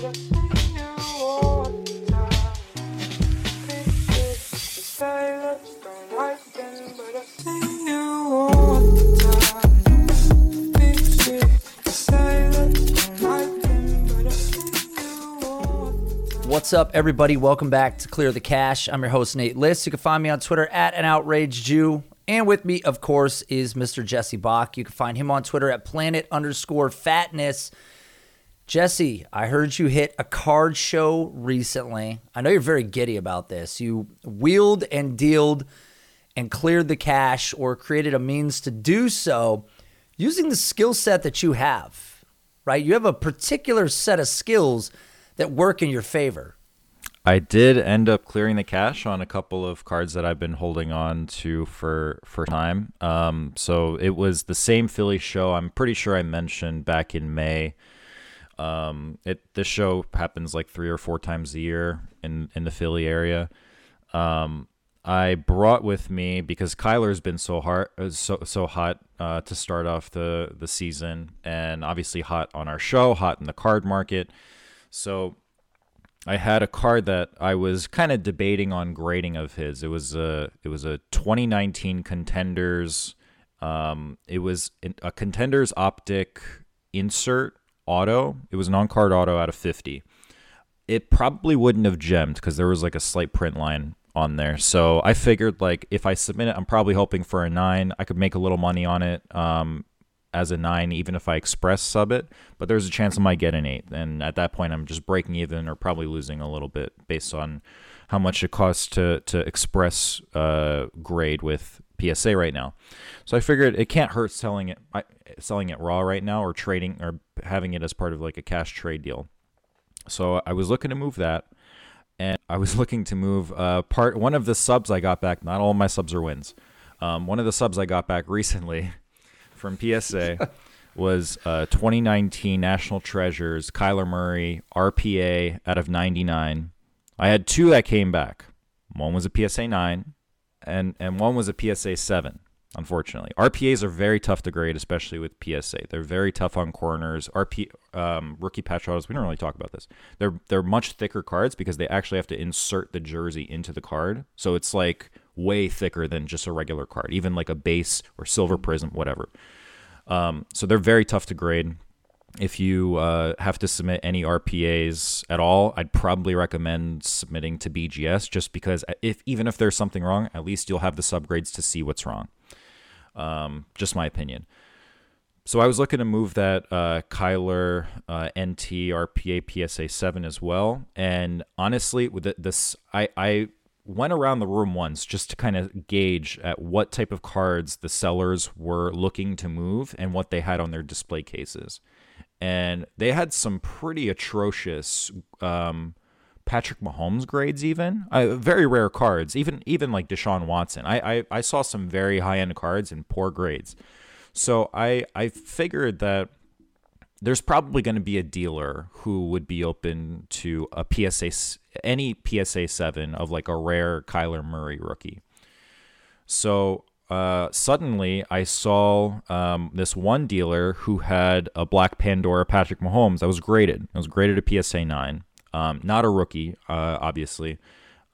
What's up, everybody? Welcome back to Clear the Cash. I'm your host, Nate Liss. You can find me on Twitter at an outraged Jew. And with me, of course, is Mr. Jesse Bak. You can find him on Twitter at planet underscore fatness. Jesse, I heard you hit a card show recently. I know you're very giddy about this. You wheeled and dealed and cleared the cash or created a means to do so using the skill set that you have, right? You have a particular set of skills that work in your favor. I did end up clearing the cash on a couple of cards that I've been holding on to for for time. Um, so it was the same Philly show. I'm pretty sure I mentioned back in May. Um, it this show happens like three or four times a year in in the Philly area. Um, I brought with me because Kyler's been so hard, uh, so so hot uh, to start off the the season, and obviously hot on our show, hot in the card market. So I had a card that I was kind of debating on grading of his. It was a it was a 2019 contenders. Um, it was a contenders optic insert auto. It was an on card auto out of 50. It probably wouldn't have gemmed because there was like a slight print line on there. So I figured like if I submit it, I'm probably hoping for a nine. I could make a little money on it. Um, as a nine, even if I express sub it, but there's a chance I might get an eight. And at that point, I'm just breaking even or probably losing a little bit based on how much it costs to, to express uh, grade with PSA right now. So I figured it can't hurt selling it, selling it raw right now or trading or having it as part of like a cash trade deal. So I was looking to move that. And I was looking to move uh, part one of the subs I got back. Not all my subs are wins. Um, one of the subs I got back recently from PSA was uh, 2019 National Treasures, Kyler Murray, RPA out of 99. I had two that came back. One was a PSA 9, and, and one was a PSA 7, unfortunately. RPAs are very tough to grade, especially with PSA. They're very tough on corners. RP um, rookie patch autos, we don't really talk about this. They're, they're much thicker cards because they actually have to insert the jersey into the card. So it's like way thicker than just a regular card, even like a base or silver prism, whatever. Um, so they're very tough to grade. If you uh, have to submit any RPAs at all, I'd probably recommend submitting to BGS just because if even if there's something wrong, at least you'll have the subgrades to see what's wrong. Um, just my opinion. So I was looking to move that uh, Kyler uh, NT RPA PSA seven as well, and honestly, with this, I I went around the room once just to kind of gauge at what type of cards the sellers were looking to move and what they had on their display cases. And they had some pretty atrocious um, Patrick Mahomes grades, even uh, very rare cards, even even like Deshaun Watson. I, I, I saw some very high end cards and poor grades. So I I figured that there's probably going to be a dealer who would be open to a PSA any PSA 7 of like a rare Kyler Murray rookie. So uh, suddenly I saw um, this one dealer who had a Black Pandora Patrick Mahomes that was graded. It was graded a PSA 9. Um, not a rookie, uh, obviously,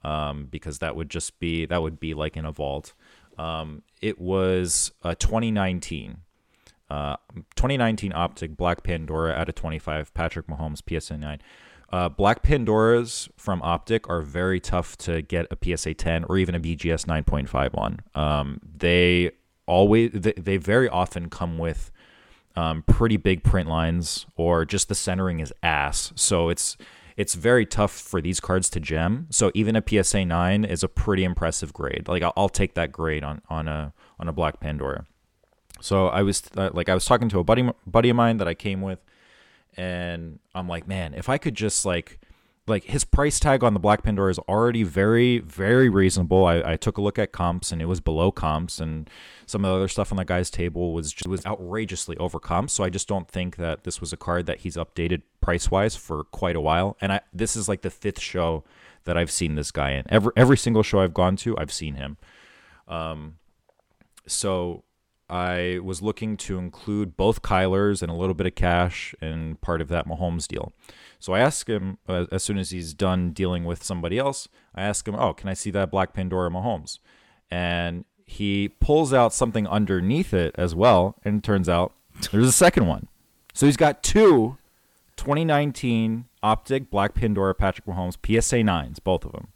um, because that would just be that would be like in a vault. Um, it was a 2019. Uh, 2019 Optic Black Pandora out of 25 Patrick Mahomes PSA 9. Uh, Black Pandoras from Optic are very tough to get a PSA 10 or even a BGS 9.5 on. Um, they always they, they, very often come with um, pretty big print lines or just the centering is ass. So it's it's very tough for these cards to gem. So even a PSA 9 is a pretty impressive grade. Like I'll, I'll take that grade on on a on a Black Pandora. So I was uh, like I was talking to a buddy buddy of mine that I came with and I'm like, man, if I could just like like his price tag on the Black Pandora is already very, very reasonable. I, I took a look at comps and it was below comps, and some of the other stuff on that guy's table was just, was outrageously over comps. So I just don't think that this was a card that he's updated price wise for quite a while. And I this is like the fifth show that I've seen this guy in. Every every single show I've gone to, I've seen him. Um, so I was looking to include both Kylers and a little bit of cash in part of that Mahomes deal. So I ask him uh, as soon as he's done dealing with somebody else, I ask him, "Oh, can I see that Black Pandora Mahomes?" And he pulls out something underneath it as well, and turns out there's a second one. So he's got two 2019 Optic Black Pandora Patrick Mahomes PSA 9s, both of them.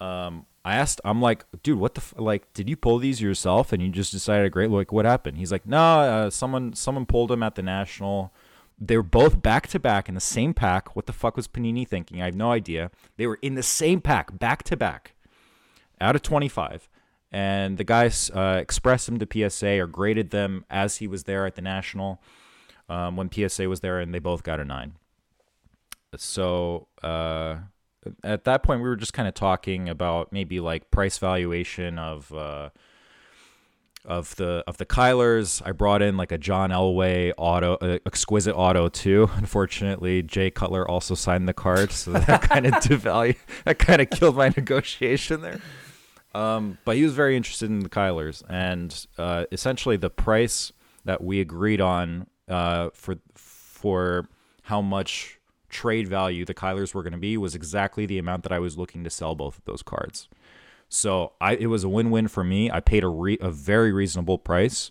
Um, I asked, I'm like, dude, what the f-? like? Did you pull these yourself and you just decided, a great, like, what happened? He's like, no, uh, someone someone pulled them at the national. They were both back to back in the same pack. What the fuck was Panini thinking? I have no idea. They were in the same pack, back to back, out of 25. And the guys uh, expressed them to PSA or graded them as he was there at the national um, when PSA was there, and they both got a nine. So uh, at that point, we were just kind of talking about maybe like price valuation of. Uh, of the of the Kylers. I brought in like a John Elway auto, uh, exquisite auto too. Unfortunately, Jay Cutler also signed the card, so that kind of devalue that kind of killed my negotiation there. Um, but he was very interested in the Kylers, and uh, essentially the price that we agreed on uh, for for how much trade value the Kylers were going to be was exactly the amount that I was looking to sell both of those cards. So I it was a win-win for me. I paid a re, a very reasonable price,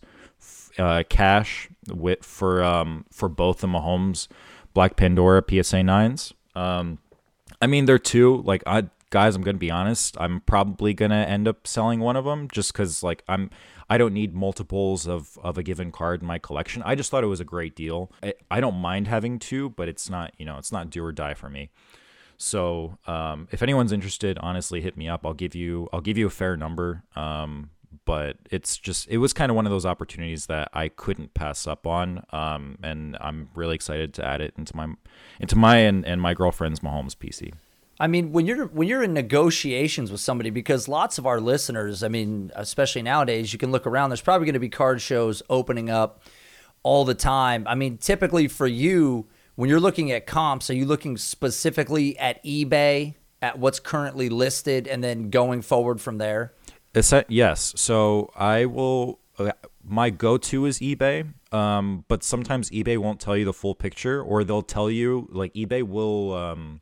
uh, cash with for um for both the Mahomes Black Pandora PSA nines. Um, I mean they're two like I guys. I'm gonna be honest. I'm probably gonna end up selling one of them just because like I'm I don't need multiples of of a given card in my collection. I just thought it was a great deal. I, I don't mind having two, but it's not you know it's not do or die for me. So um, if anyone's interested, honestly, hit me up. I'll give you I'll give you a fair number. Um, but it's just it was kind of one of those opportunities that I couldn't pass up on. Um, and I'm really excited to add it into my into my and, and my girlfriend's Mahomes PC. I mean, when you're when you're in negotiations with somebody, because lots of our listeners, I mean, especially nowadays, you can look around. There's probably going to be card shows opening up all the time. I mean, typically for you, when you're looking at comps, are you looking specifically at eBay at what's currently listed, and then going forward from there? yes. So I will. My go-to is eBay, um, but sometimes eBay won't tell you the full picture, or they'll tell you like eBay will. Um,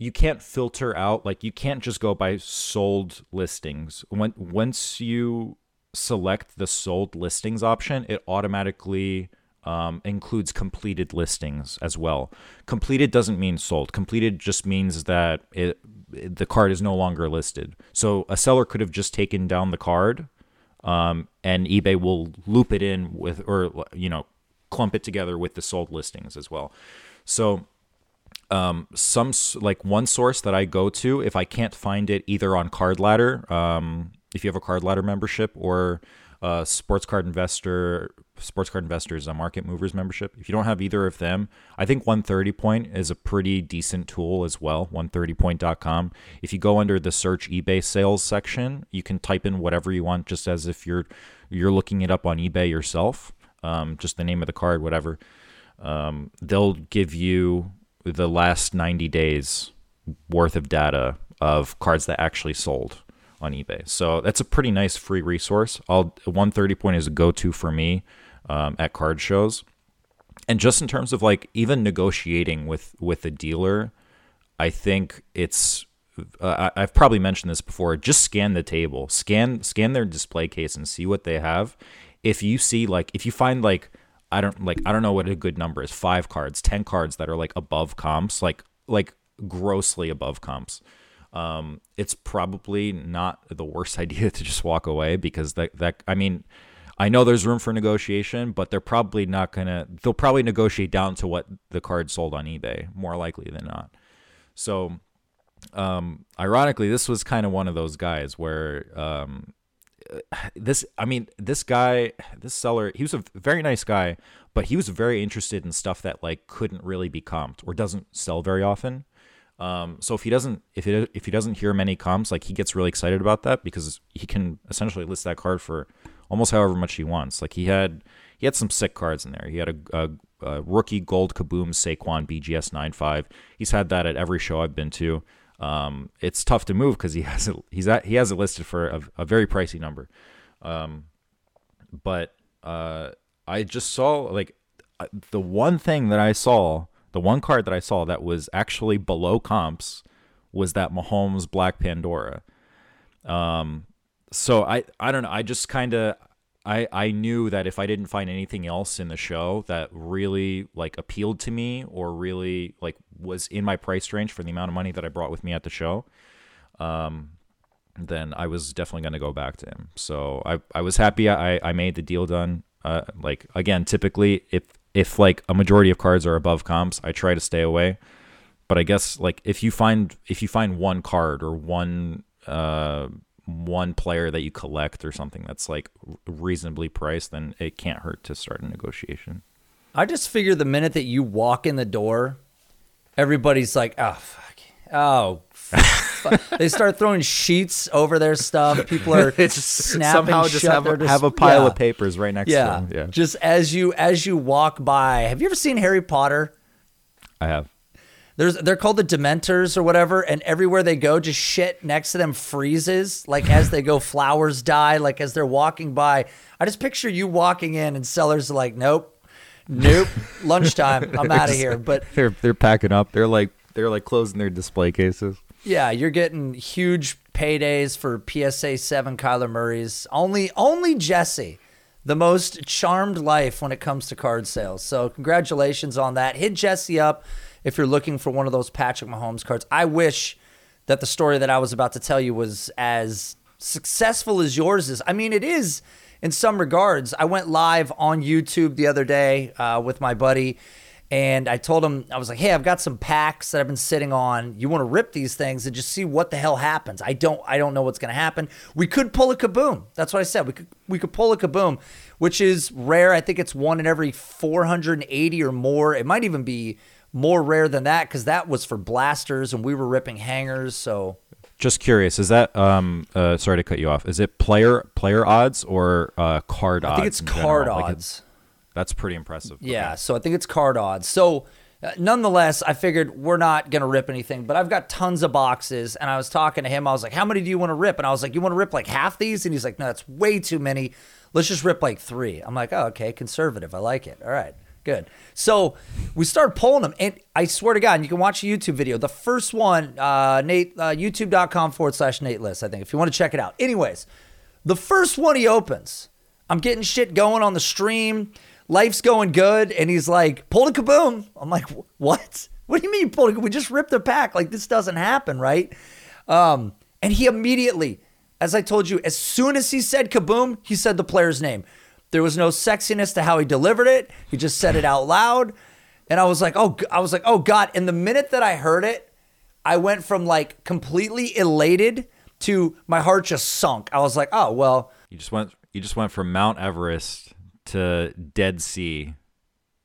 you can't filter out like you can't just go by sold listings. When once you select the sold listings option, it automatically um, includes completed listings as well. Completed doesn't mean sold. Completed just means that it, it, the card is no longer listed. So a seller could have just taken down the card, um, and eBay will loop it in with, or you know, clump it together with the sold listings as well. So um, some like one source that I go to if I can't find it either on Card Ladder, um, if you have a Card Ladder membership, or uh, Sports Card Investor, Sports Card Investors, a Market Movers membership. If you don't have either of them, I think 130 Point is a pretty decent tool as well. 130point.com. If you go under the search eBay sales section, you can type in whatever you want, just as if you're you're looking it up on eBay yourself. Um, just the name of the card, whatever. Um, they'll give you the last 90 days worth of data of cards that actually sold on eBay. So that's a pretty nice free resource. I'll 130 point is a go-to for me um, at card shows. And just in terms of like even negotiating with with a dealer, I think it's uh, I've probably mentioned this before. Just scan the table, scan scan their display case, and see what they have. If you see like if you find like I don't like I don't know what a good number is. Five cards, ten cards that are like above comps, like like grossly above comps. Um, it's probably not the worst idea to just walk away because that that I mean, I know there's room for negotiation, but they're probably not gonna. They'll probably negotiate down to what the card sold on eBay, more likely than not. So, um, ironically, this was kind of one of those guys where um, this i mean this guy this seller he was a very nice guy but he was very interested in stuff that like couldn't really be comped or doesn't sell very often. Um, so if he doesn't if it if he doesn't hear many comps like he gets really excited about that because he can essentially list that card for almost however much he wants. Like he had he had some sick cards in there. He had a, a, a rookie gold kaboom saquon bgs 95 he's had that at every show i've been to um, it's tough to move because he has it, he's at, he has it listed for a, a very pricey number. Um, but uh, I just saw like uh, the one thing that I saw, the one card that I saw that was actually below comps was that Mahomes Black Pandora. Um, so I I don't know. I just kind of I I knew that if I didn't find anything else in the show that really like appealed to me or really like was in my price range for the amount of money that I brought with me at the show, um, then I was definitely going to go back to him. So I I was happy I I made the deal done. Uh, like again, typically if if like a majority of cards are above comps, I try to stay away. But I guess like if you find if you find one card or one uh one player that you collect or something that's like reasonably priced, then it can't hurt to start a negotiation. I just figure the minute that you walk in the door, everybody's like, oh, fuck. Oh, they start throwing sheets over their stuff. People are it's snapping somehow just shut. have, a, just- have a pile yeah. of papers right next Yeah. to them. Yeah, Just as you as you walk by. Have you ever seen Harry Potter? I have. There's they're called the Dementors or whatever, and everywhere they go, just shit next to them freezes. Like as they go, flowers die. Like as they're walking by, I just picture you walking in, and sellers are like, "Nope, nope, lunchtime, I'm out of here." But They're they're packing up. They're like they're like closing their display cases. yeah, you're getting huge paydays for PSA seven Kyler Murray's. Only only Jesse, the most charmed life when it comes to card sales. So congratulations on that. Hit Jesse up if you're looking for one of those Patrick Mahomes cards. I wish that the story that I was about to tell you was as successful as yours is. I mean, it is in some regards. I went live on YouTube the other day uh, with my buddy. And I told him, I was like, hey, I've got some packs that I've been sitting on. You want to rip these things and just see what the hell happens. I don't I don't know what's gonna happen. We could pull a kaboom. That's what I said. We could we could pull a kaboom, which is rare. I think it's one in every 480 or more. It might even be more rare than that because that was for blasters and we were ripping hangers. So Just curious, is that um uh sorry to cut you off. Is it player player odds or uh card odds? I think it's card general? Like, odds. that's pretty impressive. Yeah, Okay. so I think it's card odds. So, uh, nonetheless, I figured we're not going to rip anything, but I've got tons of boxes. And I was talking to him. I was like, How many do you want to rip? And I was like, You want to rip like half these? And he's like, No, that's way too many. Let's just rip like three. I'm like, Oh, okay, conservative. I like it. All right, good. So we started pulling them. And I swear to God, and you can watch a YouTube video. The first one, uh, Nate, uh, youtube.com forward slash Nate Liss, I think, if you want to check it out. Anyways, the first one he opens, I'm getting shit going on the stream. Life's going good. And he's like, pull the kaboom. I'm like, what? What do you mean pull We just ripped the pack. Like, this doesn't happen, right? Um, and he immediately, as I told you, as soon as he said kaboom, he said the player's name. There was no sexiness to how he delivered it. He just said it out loud. And I was like, oh, I was like, oh God. And the minute that I heard it, I went from like completely elated to my heart just sunk. I was like, oh, well, You just went you just went from Mount Everest to Dead Sea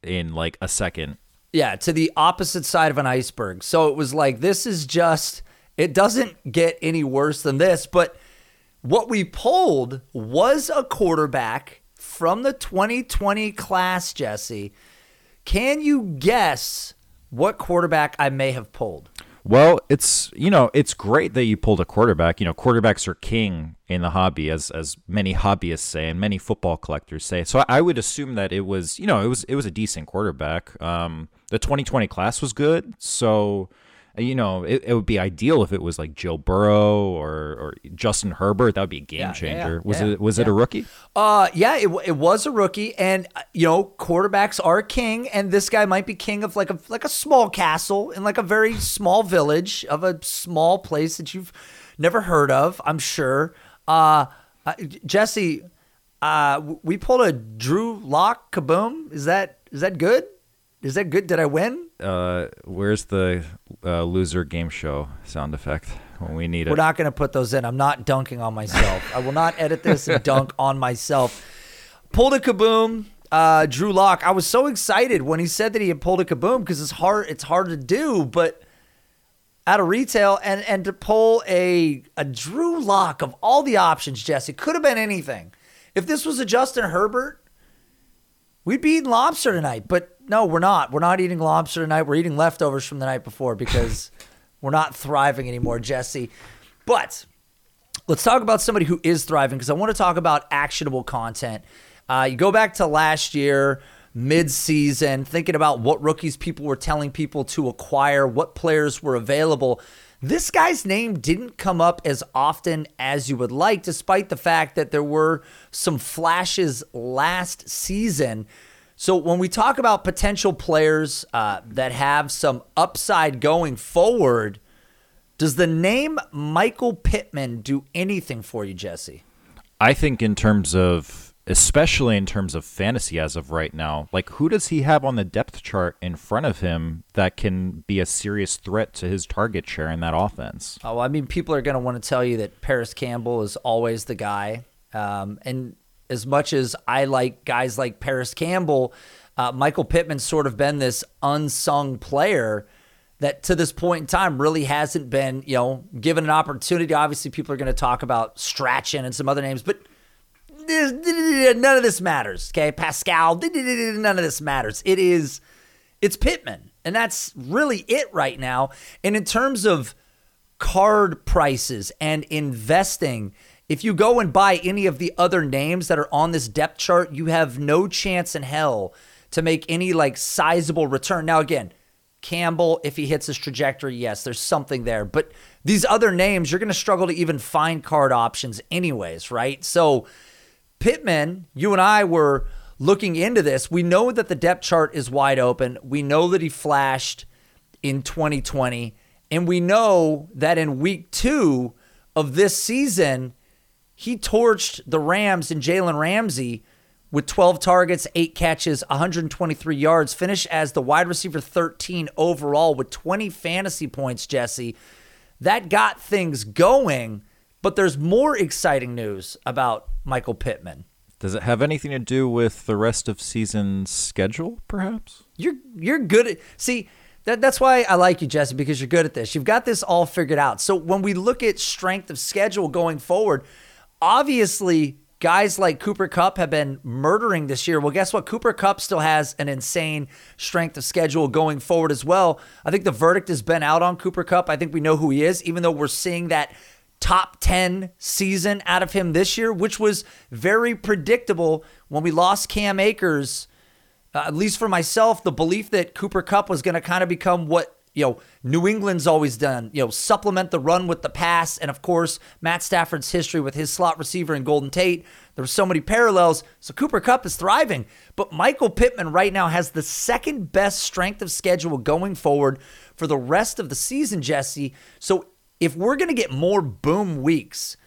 in like a second. Yeah, to the opposite side of an iceberg. So it was like, this is just, it doesn't get any worse than this. But what we pulled was a quarterback from the 2020 class, Jesse. Can you guess what quarterback I may have pulled? Well, it's you know it's great that you pulled a quarterback. You know, quarterbacks are king in the hobby, as as many hobbyists say and many football collectors say. So I would assume that it was you know it was it was a decent quarterback. Um, the 2020 class was good, so you know it, it would be ideal if it was like Joe Burrow or or Justin Herbert. That would be a game Yeah, yeah, changer. yeah, was yeah, it was it a rookie? Uh, yeah, it, it was a rookie, and uh, you know, quarterbacks are king, and this guy might be king of like a like a small castle in like a very small village of a small place that you've never heard of. I'm sure. Uh, uh Jesse, uh, we pulled a Drew Lock kaboom. Is that is that good? Is that good? Did I win? Uh, where's the uh, loser game show sound effect when we need it? We're not going to put those in. I'm not dunking on myself. I will not edit this and dunk on myself. Pulled a kaboom. Uh, Drew Lock. I was so excited when he said that he had pulled a kaboom because it's hard. It's hard to do, but out of retail and and to pull a a Drew Lock of all the options, Jesse could have been anything. If this was a Justin Herbert, we'd be eating lobster tonight. But no, we're not. We're not eating lobster tonight. We're eating leftovers from the night before because we're not thriving anymore, Jesse. But let's talk about somebody who is thriving because I want to talk about actionable content. Uh, you go back to last year, mid-season, thinking about what rookies people were telling people to acquire, what players were available. This guy's name didn't come up as often as you would like, despite the fact that there were some flashes last season. So when we talk about potential players uh, that have some upside going forward, does the name Michael Pittman do anything for you, Jesse? I think in terms of especially in terms of fantasy as of right now, like who does he have on the depth chart in front of him that can be a serious threat to his target share in that offense? Oh, I mean, people are going to want to tell you that Parris Campbell is always the guy. Um, and as much as I like guys like Parris Campbell, uh, Michael Pittman's sort of been this unsung player that to this point in time really hasn't been, you know, given an opportunity. Obviously, people are going to talk about Strachan and some other names, but none of this matters. Okay, Pascal, none of this matters. It is, it's Pittman, and that's really it right now. And in terms of card prices and investing, if you go and buy any of the other names that are on this depth chart, you have no chance in hell to make any like sizable return. Now, again, Campbell, if he hits his trajectory, yes, there's something there. But these other names, you're going to struggle to even find card options, anyways, right? So, Pittman, you and I were looking into this. We know that the depth chart is wide open. We know that he flashed in 2020. And we know that in week two of this season, he torched the Rams and Jalen Ramsey with 12 targets, eight catches, 123 yards, finished as the wide receiver 13 overall with 20 fantasy points, Jesse. That got things going, but there's more exciting news about Michael Pittman. Does it have anything to do with the rest of season schedule, perhaps? You're you're good at see that that's why I like you, Jesse, because you're good at this. You've got this all figured out. So when we look at strength of schedule going forward, obviously guys like Cooper Kupp have been murdering this year. Well, guess what? Cooper Kupp still has an insane strength of schedule going forward as well. I think the verdict has been out on Cooper Kupp. I think we know who he is, even though we're seeing that top 10 season out of him this year, which was very predictable when we lost Cam Akers. Uh, at least for myself, the belief that Cooper Kupp was going to kind of become what you know, New England's always done, you know, supplement the run with the pass. And of course, Matt Stafford's history with his slot receiver and Golden Tate. There were so many parallels. So Cooper Kupp is thriving. But Michael Pittman right now has the second best strength of schedule going forward for the rest of the season, Jesse. So if we're going to get more boom weeks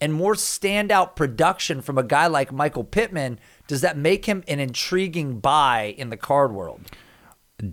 and more standout production from a guy like Michael Pittman, does that make him an intriguing buy in the card world?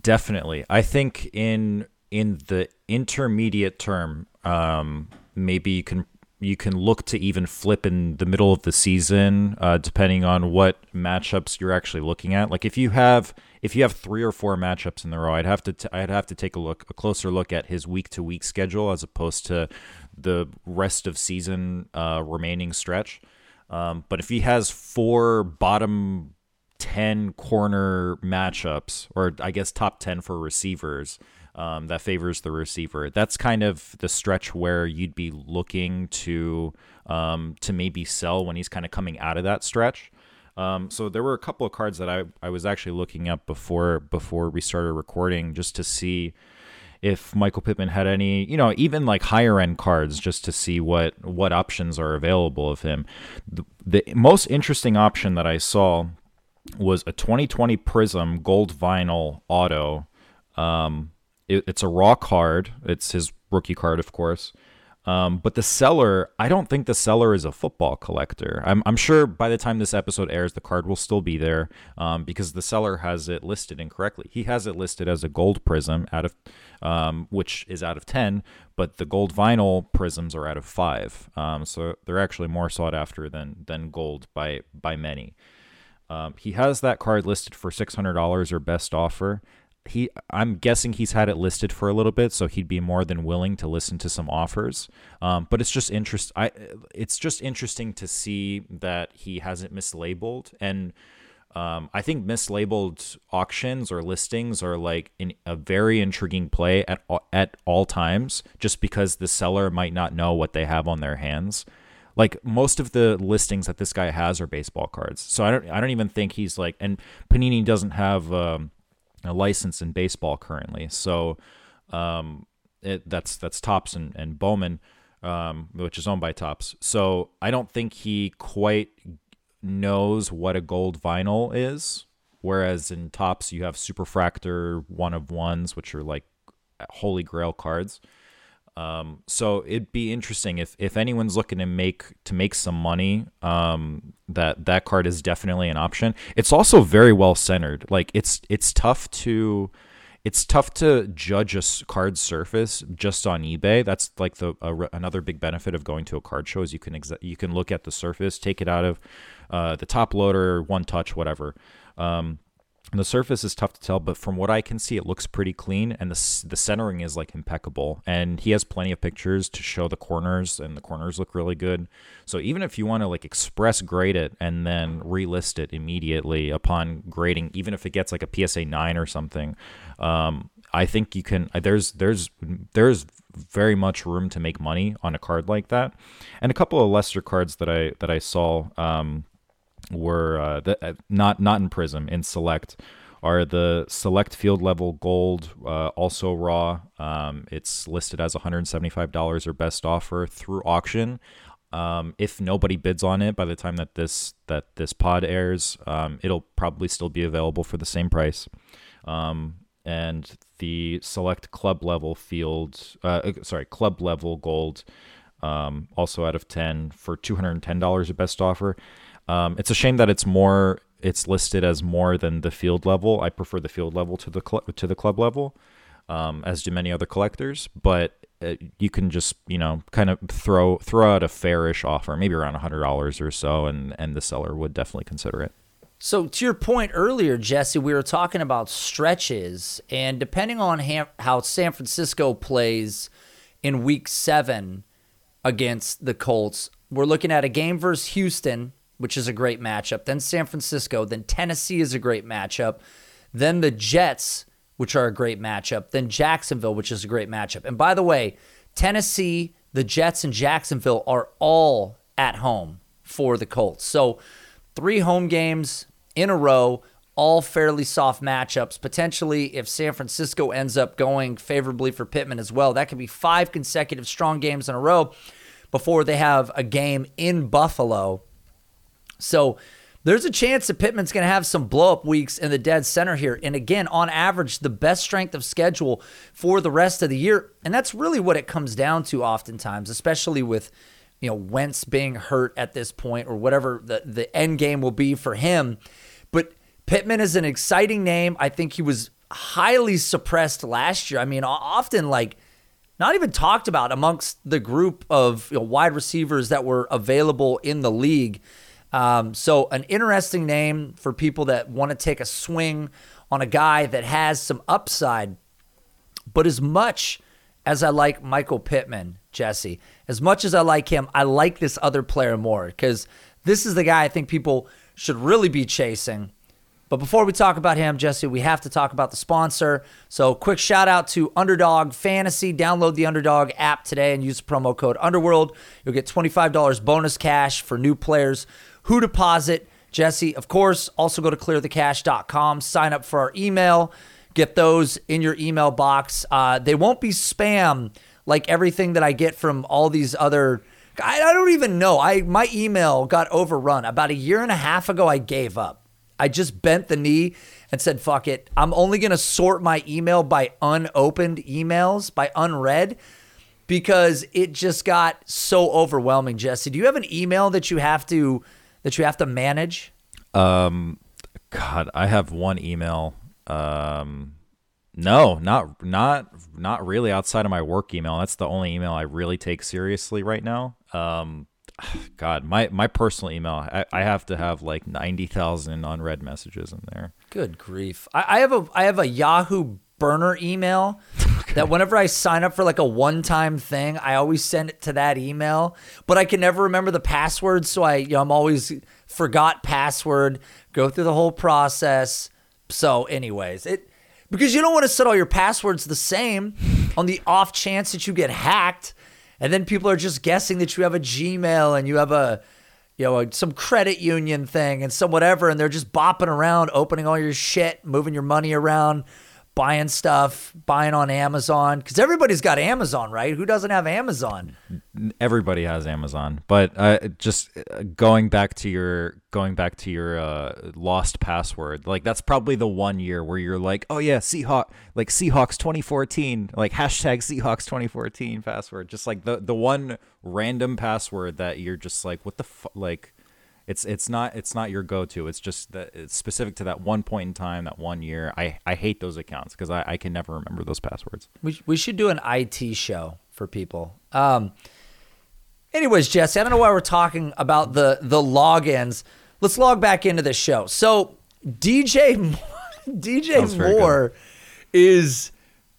Definitely. I think in in the intermediate term, um, maybe you can you can look to even flip in the middle of the season, uh, depending on what matchups you're actually looking at. Like if you have if you have three or four matchups in the row, I'd have to t- I'd have to take a look a closer look at his week to week schedule as opposed to the rest of season uh, remaining stretch. Um, but if he has four bottom 10 corner matchups, or I guess top 10 for receivers, um, that favors the receiver. That's kind of the stretch where you'd be looking to um, to maybe sell when he's kind of coming out of that stretch. Um, so there were a couple of cards that I, I was actually looking up before before we started recording just to see if Michael Pittman had any, you know, even like higher end cards just to see what what options are available of him. The, the most interesting option that I saw was a 2020 Prism gold vinyl auto. Um, it, it's a raw card. It's his rookie card, of course. Um, but the seller, I don't think the seller is a football collector. I'm, I'm sure by the time this episode airs, the card will still be there um, because the seller has it listed incorrectly. He has it listed as a gold prism out of, um, which is out of ten, but the gold vinyl prisms are out of five. Um, so they're actually more sought after than than gold by by many. Um, he has that card listed for six hundred dollars or best offer. He, I'm guessing he's had it listed for a little bit, so he'd be more than willing to listen to some offers. Um, but it's just interest. I, it's just interesting to see that he hasn't mislabeled, and um, I think mislabeled auctions or listings are like in, a very intriguing play at at all times, just because the seller might not know what they have on their hands. Like most of the listings that this guy has are baseball cards. So I don't I don't even think he's like and Panini doesn't have um, a license in baseball currently. So um, it, that's that's Topps and, and Bowman, um, which is owned by Topps. So I don't think he quite knows what a gold vinyl is. Whereas in Topps you have Superfractor one of ones, which are like holy grail cards. Um, so it'd be interesting if if anyone's looking to make to make some money. Um, that that card is definitely an option. It's also very well centered. Like it's it's tough to it's tough to judge a card surface just on eBay. That's like the another big benefit of going to a card show is you can you can look at the surface, take it out of uh, the top loader, one touch, whatever. Um, the surface is tough to tell, but from what I can see, it looks pretty clean, and the the centering is like impeccable. And he has plenty of pictures to show the corners, and the corners look really good. So even if you want to like express grade it and then relist it immediately upon grading, even if it gets like a PSA nine or something, um, I think you can. There's there's there's very much room to make money on a card like that, and a couple of lesser cards that I that I saw. Um, were uh, the, uh, not not in Prism in Select are the Select Field Level Gold, uh, also raw. Um, it's listed as $175 or best offer through auction. Um, if nobody bids on it by the time that this that this pod airs, um, it'll probably still be available for the same price. Um, and the select club level field, uh, sorry, club level gold, um, also out of ten for two hundred and ten dollars, a best offer. Um, it's a shame that it's more. It's listed as more than the field level. I prefer the field level to the cl- to the club level, um, as do many other collectors. But uh, you can just you know kind of throw throw out a fairish offer, maybe around hundred dollars or so, and and the seller would definitely consider it. So to your point earlier, Jesse, we were talking about stretches, and depending on how San Francisco plays in Week Seven against the Colts, we're looking at a game versus Houston which is a great matchup. Then San Francisco. Then Tennessee is a great matchup. Then the Jets, which are a great matchup. Then Jacksonville, which is a great matchup. And by the way, Tennessee, the Jets, and Jacksonville are all at home for the Colts. So three home games in a row, all fairly soft matchups. Potentially, if San Francisco ends up going favorably for Pittman as well, that could be five consecutive strong games in a row before they have a game in Buffalo so there's a chance that Pittman's going to have some blow up weeks in the dead center here. And again, on average, the best strength of schedule for the rest of the year. And that's really what it comes down to oftentimes, especially with you know Wentz being hurt at this point or whatever the, the end game will be for him. But Pittman is an exciting name. I think he was highly suppressed last year. I mean, often like not even talked about amongst the group of you know, wide receivers that were available in the league. Um, so, an interesting name for people that want to take a swing on a guy that has some upside. But as much as I like Michael Pittman, Jesse, as much as I like him, I like this other player more because this is the guy I think people should really be chasing. But before we talk about him, Jesse, we have to talk about the sponsor. So, quick shout out to Underdog Fantasy. Download the Underdog app today and use the promo code Underworld. You'll get $25 bonus cash for new players who deposit. Jesse, of course, also go to clearthecash.com, sign up for our email, get those in your email box. Uh, they won't be spam like everything that I get from all these other. I, I don't even know. I my email got overrun about a year and a half ago. I gave up. I just bent the knee and said, "Fuck it. I'm only gonna sort my email by unopened emails, by unread." Because it just got so overwhelming, Jesse. Do you have an email that you have to that you have to manage? Um, God, I have one email. Um, no, not not not really outside of my work email. That's the only email I really take seriously right now. Um, God, my my personal email, I, I have to have like ninety thousand unread messages in there. Good grief! I, I have a I have a Yahoo burner email okay. that whenever I sign up for like a one time thing, I always send it to that email, but I can never remember the password. So I, you know, I'm always forgot password, go through the whole process. So, anyways, it because you don't want to set all your passwords the same on the off chance that you get hacked. and then people are just guessing that you have a Gmail and you have a you know, some credit union thing and some whatever, and they're just bopping around, opening all your shit, moving your money around, buying stuff, buying on Amazon because everybody's got Amazon, right? Who doesn't have Amazon? Everybody has Amazon, but uh, just going back to your going back to your uh, lost password, like that's probably the one year where you're like, oh yeah, Seahawk, like Seahawks 2014, like hashtag Seahawks 2014 password, just like the the one random password that you're just like, what the fuck, like it's it's not it's not your go-to. It's just that it's specific to that one point in time, that one year. I, I hate those accounts because I, I can never remember those passwords. We we should do an IT show for people. Um. Anyways, Jesse, I don't know why we're talking about the the logins. Let's log back into the show. So DJ DJ Moore is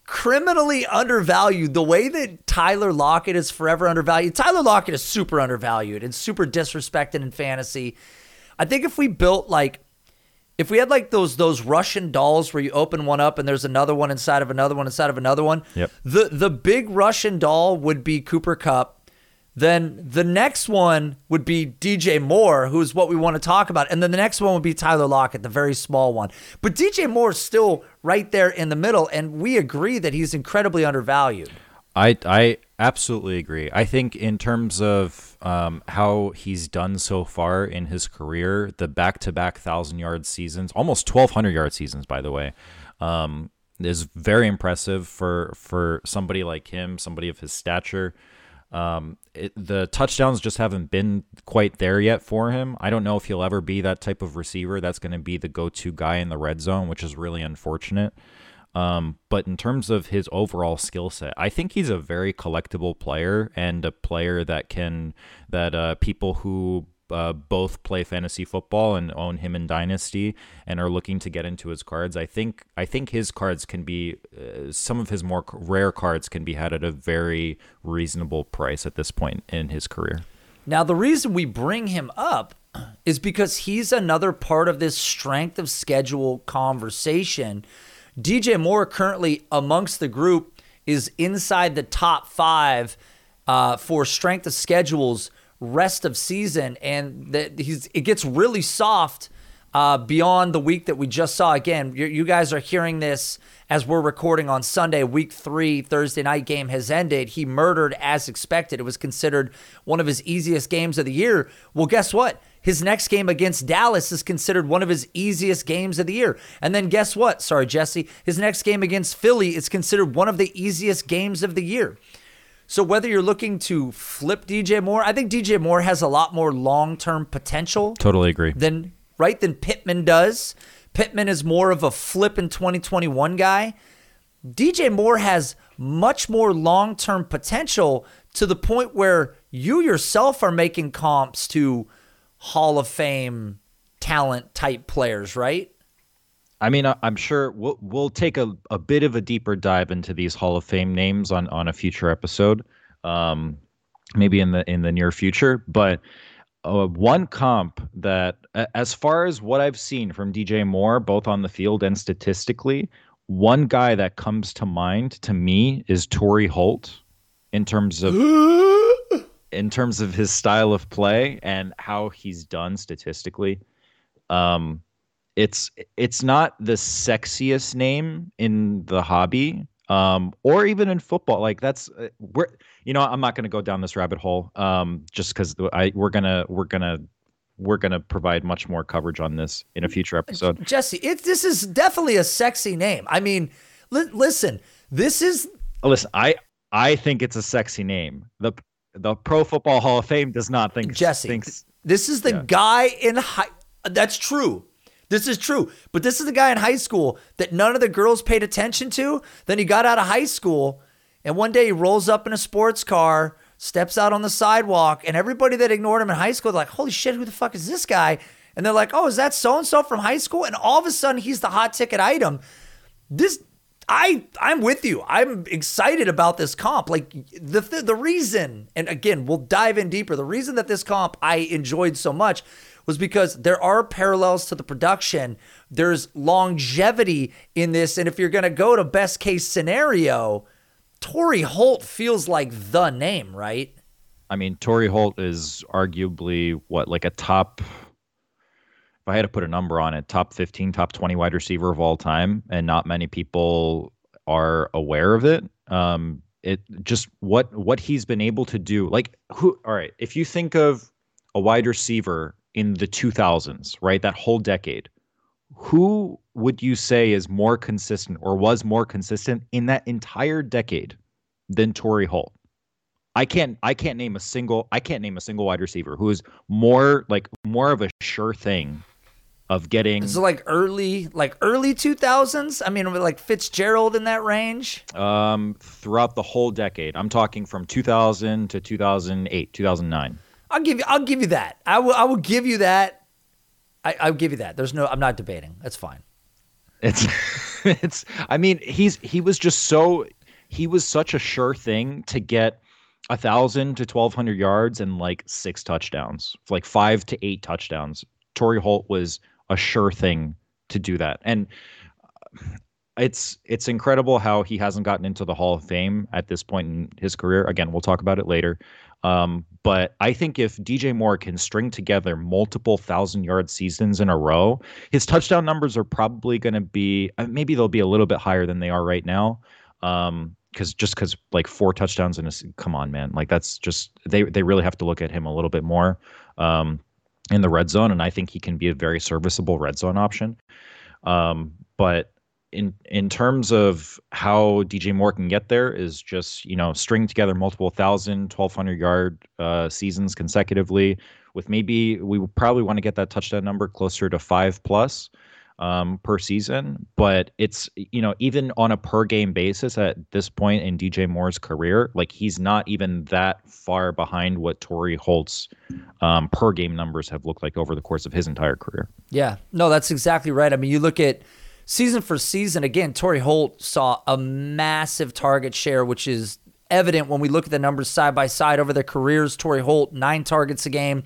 criminally undervalued the way that Tyler Lockett is forever undervalued. Tyler Lockett is super undervalued and super disrespected in fantasy. I think if we built like if we had like those those Russian dolls where you open one up and there's another one inside of another one inside of another one, yep. the the big Russian doll would be Cooper Kupp. Then the next one would be DJ Moore, who's what we want to talk about. And then the next one would be Tyler Lockett, the very small one. But DJ Moore is still right there in the middle, and we agree that he's incredibly undervalued. I, I absolutely agree. I think in terms of um, how he's done so far in his career, the back-to-back thousand yard seasons, almost twelve hundred yard seasons, by the way, um, is very impressive for for somebody like him, somebody of his stature. Um, it, the touchdowns just haven't been quite there yet for him. I don't know if he'll ever be that type of receiver that's going to be the go-to guy in the red zone, which is really unfortunate. Um, but in terms of his overall skill set, I think he's a very collectible player and a player that can that uh, people who uh, both play fantasy football and own him in dynasty and are looking to get into his cards. I think i think his cards can be uh, some of his more rare cards can be had at a very reasonable price at this point in his career. Now the reason we bring him up is because he's another part of this strength of schedule conversation. Dj moore currently amongst the group is inside the top five uh, for strength of schedules rest of season, and that he's it gets really soft uh, beyond the week that we just saw. Again, you, you guys are hearing this as we're recording on Sunday. Week three, Thursday night game has ended. He murdered as expected. It was considered one of his easiest games of the year. Well, guess what? His next game against Dallas is considered one of his easiest games of the year. And then guess what? Sorry, Jesse. His next game against Philly is considered one of the easiest games of the year. So whether you're looking to flip DJ Moore, I think DJ Moore has a lot more long-term potential. Totally agree. Than right than Pittman does. Pittman is more of a flip in 2021 guy. DJ Moore has much more long-term potential to the point where you yourself are making comps to Hall of Fame talent type players, right? I mean, I'm sure we'll we'll take a, a bit of a deeper dive into these Hall of Fame names on on a future episode, um, maybe in the in the near future. But uh, one comp that, as far as what I've seen from DJ Moore, both on the field and statistically, one guy that comes to mind to me is Torry Holt, in terms of in terms of his style of play and how he's done statistically. Um, it's it's not the sexiest name in the hobby um, or even in football like that's uh, we're you know i'm not going to go down this rabbit hole um, just because i we're gonna we're gonna we're gonna provide much more coverage on this in a future episode. Jesse it, this is definitely a sexy name i mean li- listen this is listen i i think it's a sexy name. The the pro football hall of fame does not think jesse thinks, this is the yeah. guy in high that's true this is true. But this is the guy in high school that none of the girls paid attention to. Then he got out of high school, and one day he rolls up in a sports car, steps out on the sidewalk, and everybody that ignored him in high school, like, holy shit, who the fuck is this guy? And they're like, oh, is that so and so from high school? And all of a sudden, he's the hot ticket item. This, I, I'm with you. I'm excited about this comp. Like the the reason, and again, we'll dive in deeper. The reason that this comp I enjoyed so much was because there are parallels to the production. There's longevity in this. And if you're going to go to best case scenario, Torry Holt feels like the name, right? I mean, Torry Holt is arguably what like a top. If I had to put a number on it, top 15, top 20 wide receiver of all time, and not many people are aware of it. Um, it just what what he's been able to do. Like who? All right, if you think of a wide receiver in the 2000s, right, that whole decade, who would you say is more consistent or was more consistent in that entire decade than Torry Holt? I can't I can't name a single I can't name a single wide receiver who is more like more of a sure thing of getting so like early like early 2000s i mean like fitzgerald in that range? Um throughout the whole decade. I'm talking from 2000 to 2008 2009 i'll give you i'll give you that i will i will give you that I, i'll give you that there's no i'm not debating that's fine it's it's i mean he's he was just so he was such a sure thing to get a thousand to twelve hundred yards and like six touchdowns, like five to eight touchdowns. Torry Holt was a sure thing to do that. And uh, it's it's incredible how he hasn't gotten into the Hall of Fame at this point in his career. Again, we'll talk about it later. Um, but I think if DJ Moore can string together multiple thousand yard seasons in a row, his touchdown numbers are probably going to be uh, maybe they'll be a little bit higher than they are right now. Um, because just because like four touchdowns in a come on man like that's just they they really have to look at him a little bit more. Um, in the red zone, and I think he can be a very serviceable red zone option. Um, but in in terms of how DJ Moore can get there is just you know string together multiple thousand, 1200 yard uh, seasons consecutively. With maybe we probably want to get that touchdown number closer to five plus um, per season. But it's you know even on a per game basis at this point in DJ Moore's career, like he's not even that far behind what Torry Holt's um, per game numbers have looked like over the course of his entire career. Yeah, no, that's exactly right. I mean, you look at season for season again. Torry Holt saw a massive target share, which is evident when we look at the numbers side by side over their careers. Torry Holt nine targets a game.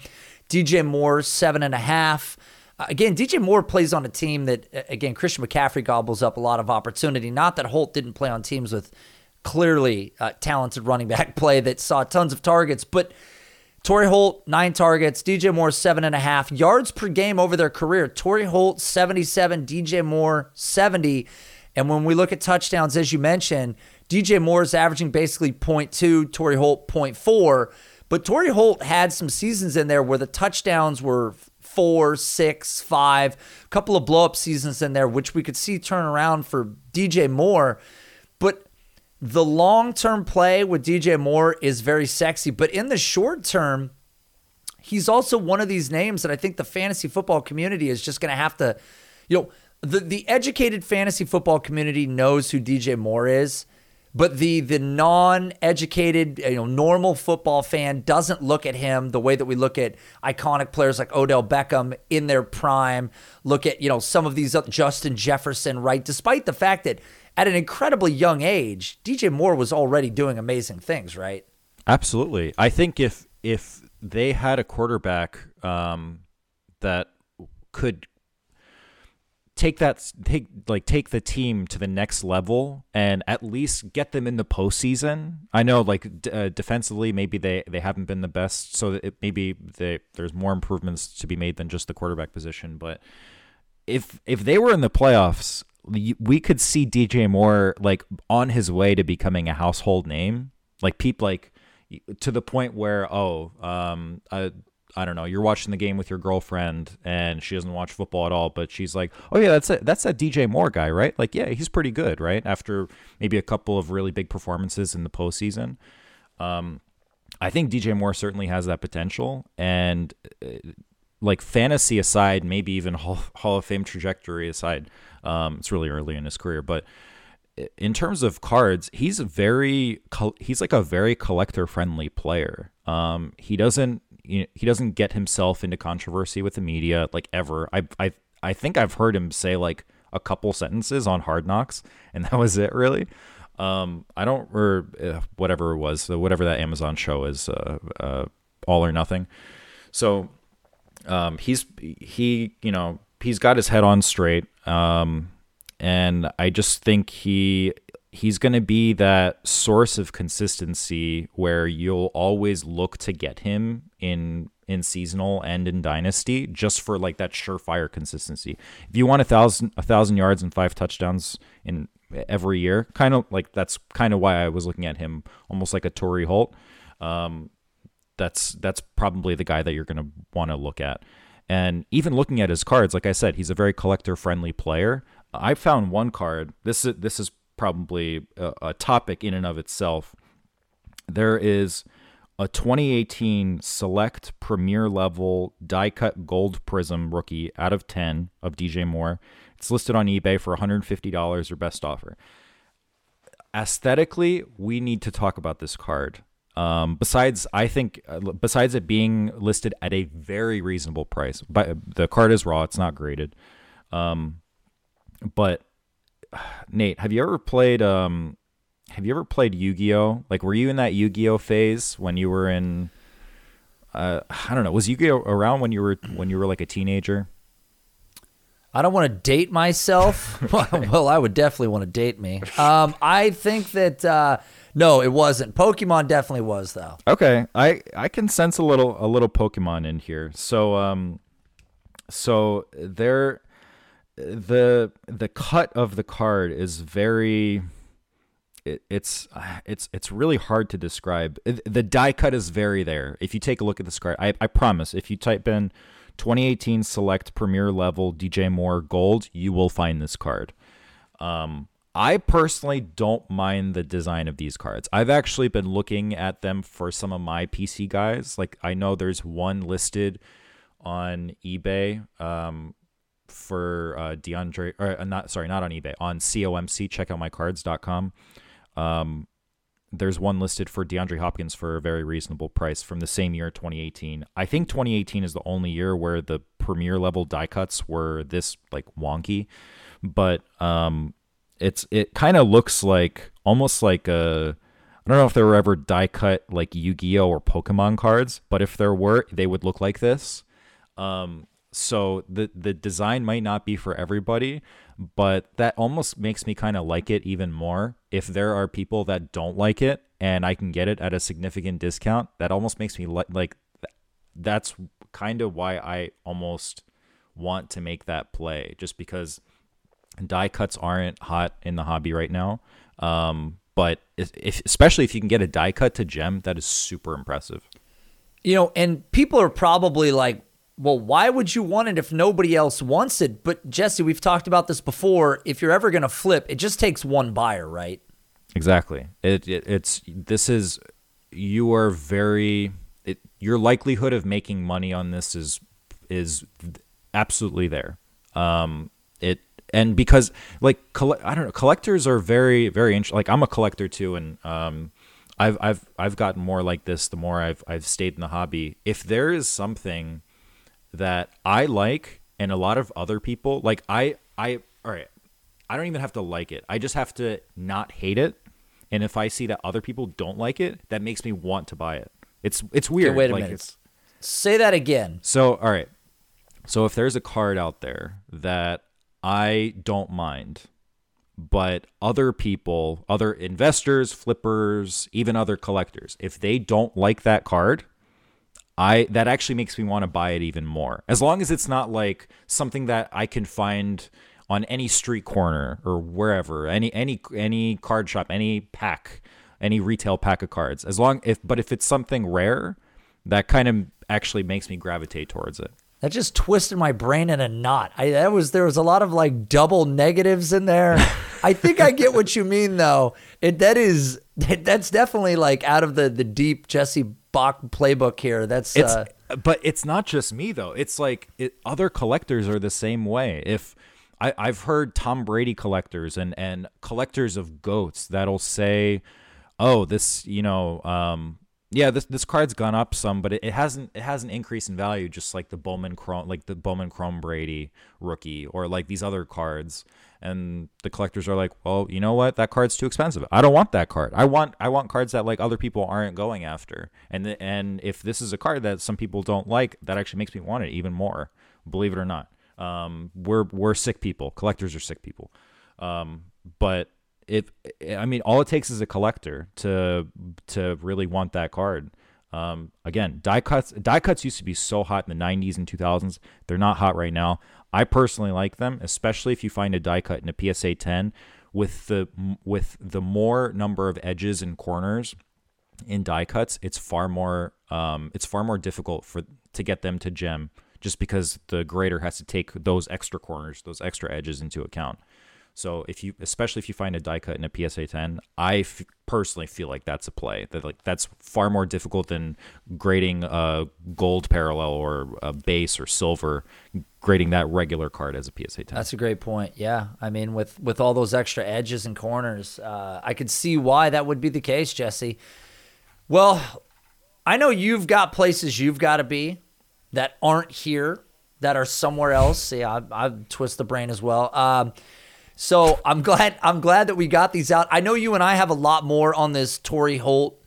DJ Moore seven and a half. Uh, again, DJ Moore plays on a team that, again, Christian McCaffrey gobbles up a lot of opportunity. Not that Holt didn't play on teams with clearly uh, talented running back play that saw tons of targets, but Torry Holt, nine targets. DJ Moore, seven and a half. Yards per game over their career. Torry Holt, 77. DJ Moore, 70. And when we look at touchdowns, as you mentioned, DJ Moore is averaging basically 0.2, Torry Holt 0.4. But Torry Holt had some seasons in there where the touchdowns were four, six, five, a couple of blow up seasons in there, which we could see turn around for DJ Moore. The long term play with DJ Moore is very sexy. But in the short term, he's also one of these names that I think the fantasy football community is just going to have to, you know, the, the educated fantasy football community knows who DJ Moore is. But the the non-educated, you know, normal football fan doesn't look at him the way that we look at iconic players like Odell Beckham in their prime. Look at you know some of these Justin Jefferson, right? Despite the fact that at an incredibly young age, DJ Moore was already doing amazing things, right? Absolutely. I think if if they had a quarterback um, that could take that take like take the team to the next level and at least get them in the postseason. I know like d- uh, defensively maybe they they haven't been the best, so it, maybe they, there's more improvements to be made than just the quarterback position. But if if they were in the playoffs, we could see DJ Moore like on his way to becoming a household name. Like people like to the point where oh um uh, I don't know, you're watching the game with your girlfriend and she doesn't watch football at all, but she's like, "Oh yeah, that's it. That's that DJ Moore guy, right? Like, yeah, he's pretty good, right?" After maybe a couple of really big performances in the postseason, um, I think DJ Moore certainly has that potential. And uh, like fantasy aside, maybe even Hall, Hall of Fame trajectory aside, um, it's really early in his career, but in terms of cards, he's very he's like a very collector friendly player. Um, he doesn't he doesn't get himself into controversy with the media like ever. I I I think I've heard him say like a couple sentences on Hard Knocks, and that was it really. Um, I don't or uh, whatever it was, whatever that Amazon show is, uh, uh, All or Nothing. So um, he's he you know he's got his head on straight, um, and I just think he he's going to be that source of consistency where you'll always look to get him in in seasonal and in dynasty just for like that surefire consistency. If you want a thousand a thousand yards and five touchdowns in every year, kind of like that's kind of why I was looking at him almost like a Torry Holt. Um, that's that's probably the guy that you're going to want to look at. And even looking at his cards, like I said, he's a very collector friendly player. I found one card. This is this is probably a, a topic in and of itself. There is a 2018 select premier level die cut gold prism rookie out of 10 of DJ Moore. It's listed on eBay for $150 or best offer. Aesthetically, we need to talk about this card. Um, besides, I think uh, besides it being listed at a very reasonable price, but the card is raw; it's not graded. Um, but Nate, have you ever played um have you ever played Yu-Gi-Oh? Like were you in that Yu-Gi-Oh phase when you were in uh I don't know, was Yu-Gi-Oh around when you were when you were like a teenager? I don't want to date myself. well, I would definitely want to date me. Um, I think that uh, no, it wasn't. Pokemon definitely was though. Okay, I I can sense a little a little Pokemon in here. So um, so there the the cut of the card is very it, it's it's it's really hard to describe. The die cut is very there. If you take a look at this card, I, I promise, if you type in 2018 Select Premier Level DJ Moore Gold, you will find this card. Um, I personally don't mind the design of these cards. I've actually been looking at them for some of my PC guys. Like I know there's one listed on eBay. Um, for uh, DeAndre, or uh, not sorry, not on eBay, on COMC. Check out mycards.com. Um, there's one listed for DeAndre Hopkins for a very reasonable price from the same year, 2018. I think 2018 is the only year where the premier level die cuts were this like wonky, but um, it's it kind of looks like almost like a. I don't know if there were ever die cut like Yu-Gi-Oh or Pokemon cards, but if there were, they would look like this. Um, so the the design might not be for everybody, but that almost makes me kind of like it even more. If there are people that don't like it and I can get it at a significant discount, that almost makes me li- like that's kind of why I almost want to make that play just because die cuts aren't hot in the hobby right now. Um, but if, if, especially if you can get a die cut to gem, that is super impressive. You know, and people are probably like, well, why would you want it if nobody else wants it? But Jesse, we've talked about this before. If you're ever going to flip, it just takes one buyer, right? Exactly. It, it it's this is you are very it, your likelihood of making money on this is is absolutely there. Um, it and because like I don't know, collectors are very very interesting. Like I'm a collector too, and um, I've I've I've gotten more like this the more I've I've stayed in the hobby. If there is something that I like and a lot of other people like I I all right I don't even have to like it. I just have to not hate it. And if I see that other people don't like it, that makes me want to buy it. It's it's weird. Okay, wait a like minute. Say that again. So all right. So if there's a card out there that I don't mind, but other people, other investors, flippers, even other collectors, if they don't like that card, I that actually makes me want to buy it even more. As long as it's not like something that I can find on any street corner or wherever, any any any card shop, any pack, any retail pack of cards. As long if but if it's something rare, that kind of actually makes me gravitate towards it. That just twisted my brain in a knot. I that was there was a lot of like double negatives in there. I think I get what you mean though. It that is that's definitely like out of the the deep Jesse Bak playbook here. That's it's, uh, but it's not just me though. It's like it, other collectors are the same way. If I, I've heard Tom Brady collectors and and collectors of goats that'll say, "Oh, this you know, um, yeah, this this card's gone up some, but it, it hasn't it hasn't increased in value, just like the Bowman Chrome, like the Bowman Chrome Brady rookie, or like these other cards." and the collectors are like, well, you know what? That card's too expensive. I don't want that card. I want I want cards that like other people aren't going after. And and if this is a card that some people don't like, that actually makes me want it even more. Believe it or not. Um, we're we're sick people. Collectors are sick people. Um, but if I mean, all it takes is a collector to to really want that card. Um, again, die cuts die cuts used to be so hot in the 90s and 2000s. They're not hot right now. I personally like them, especially if you find a die cut in a PSA 10 with the with the more number of edges and corners in die cuts. It's far more um, it's far more difficult for to get them to gem just because the grader has to take those extra corners, those extra edges into account. So if you, especially if you find a die cut in a PSA 10, I f- personally feel like that's a play. That like that's far more difficult than grading a gold parallel or a base or silver, grading that regular card as a PSA 10. That's a great point. Yeah, I mean with with all those extra edges and corners, uh, I could see why that would be the case, Jesse. Well, I know you've got places you've got to be that aren't here, that are somewhere else. See, I, I twist the brain as well. Um, so I'm glad I'm glad that we got these out. I know you and I have a lot more on this Torry Holt,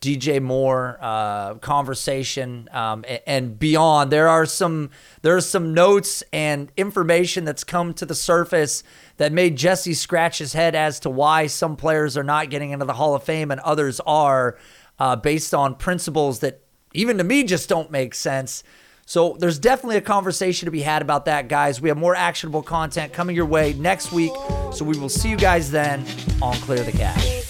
DJ Moore uh, conversation um, and, and beyond. There are some there are some notes and information that's come to the surface that made Jesse scratch his head as to why some players are not getting into the Hall of Fame and others are, uh, based on principles that even to me just don't make sense. So there's definitely a conversation to be had about that, guys. We have more actionable content coming your way next week. So we will see you guys then on Clear the Cash.